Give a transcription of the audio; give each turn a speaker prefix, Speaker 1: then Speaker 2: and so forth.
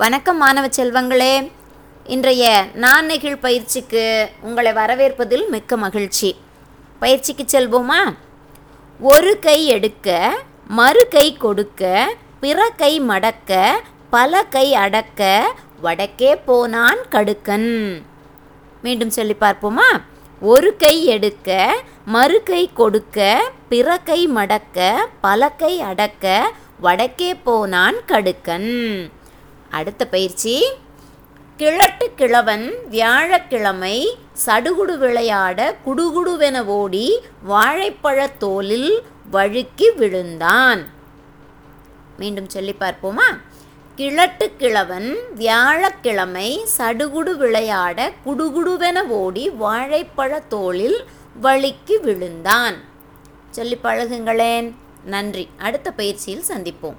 Speaker 1: வணக்கம் மாணவ செல்வங்களே. இன்றைய நான் நெகிழ் பயிற்சிக்கு உங்களை வரவேற்பதில் மிக்க மகிழ்ச்சி. பயிற்சிக்கு செல்வோமா? ஒரு கை எடுக்க மறு கை கொடுக்க பிற கை மடக்க பல கை அடக்க வடக்கே போனான் கடுக்கன். மீண்டும் சொல்லி பார்ப்போமா? ஒரு கை எடுக்க மறு கை கொடுக்க பிற கை மடக்க பல கை அடக்க வடக்கே போனான் கடுக்கன். அடுத்த பயிற்சி. கிழட்டு கிழவன் வியாழக்கிழமை சடுகுடு விளையாட குடுகுடுவென ஓடி வாழைப்பழத் தோலில் வழுக்கி விழுந்தான். மீண்டும் சொல்லி பார்ப்போமா? கிழட்டு கிழவன் வியாழக்கிழமை சடுகுடு விளையாட குடுகுடுவென ஓடி வாழைப்பழத் தோளில் வழுக்கி விழுந்தான். சொல்லி பழகுங்களேன். நன்றி. அடுத்த பயிற்சியில் சந்திப்போம்.